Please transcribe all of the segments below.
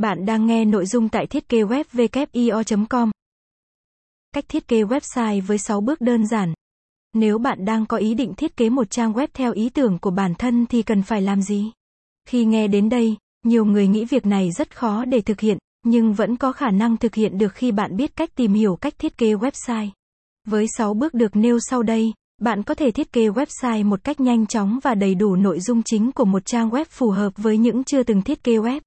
Bạn đang nghe nội dung tại thiết kế web com Cách thiết kế website với 6 bước đơn giản. Nếu bạn đang có ý định thiết kế một trang web theo ý tưởng của bản thân thì cần phải làm gì? Khi nghe đến đây, nhiều người nghĩ việc này rất khó để thực hiện, nhưng vẫn có khả năng thực hiện được khi bạn biết cách tìm hiểu cách thiết kế website. Với 6 bước được nêu sau đây, bạn có thể thiết kế website một cách nhanh chóng và đầy đủ nội dung chính của một trang web phù hợp với những chưa từng thiết kế web.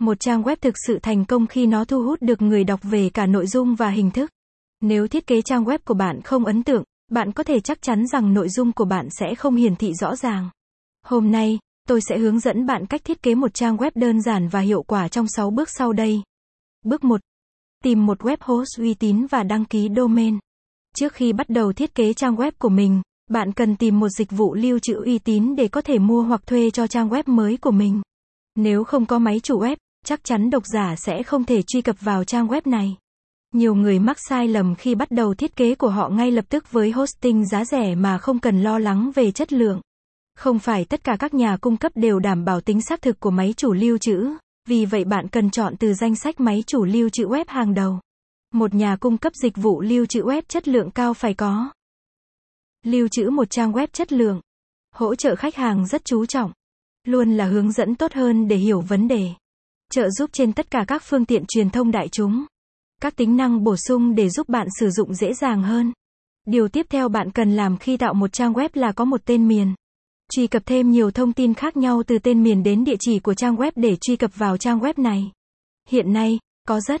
Một trang web thực sự thành công khi nó thu hút được người đọc về cả nội dung và hình thức. Nếu thiết kế trang web của bạn không ấn tượng, bạn có thể chắc chắn rằng nội dung của bạn sẽ không hiển thị rõ ràng. Hôm nay, tôi sẽ hướng dẫn bạn cách thiết kế một trang web đơn giản và hiệu quả trong 6 bước sau đây. Bước 1. Tìm một web host uy tín và đăng ký domain. Trước khi bắt đầu thiết kế trang web của mình, bạn cần tìm một dịch vụ lưu trữ uy tín để có thể mua hoặc thuê cho trang web mới của mình. Nếu không có máy chủ web, chắc chắn độc giả sẽ không thể truy cập vào trang web này. Nhiều người mắc sai lầm khi bắt đầu thiết kế của họ ngay lập tức với hosting giá rẻ mà không cần lo lắng về chất lượng. Không phải tất cả các nhà cung cấp đều đảm bảo tính xác thực của máy chủ lưu trữ, vì vậy bạn cần chọn từ danh sách máy chủ lưu trữ web hàng đầu. Một nhà cung cấp dịch vụ lưu trữ web chất lượng cao phải có. Lưu trữ một trang web chất lượng. Hỗ trợ khách hàng rất chú trọng. Luôn là hướng dẫn tốt hơn để hiểu vấn đề trợ giúp trên tất cả các phương tiện truyền thông đại chúng. Các tính năng bổ sung để giúp bạn sử dụng dễ dàng hơn. Điều tiếp theo bạn cần làm khi tạo một trang web là có một tên miền. Truy cập thêm nhiều thông tin khác nhau từ tên miền đến địa chỉ của trang web để truy cập vào trang web này. Hiện nay, có rất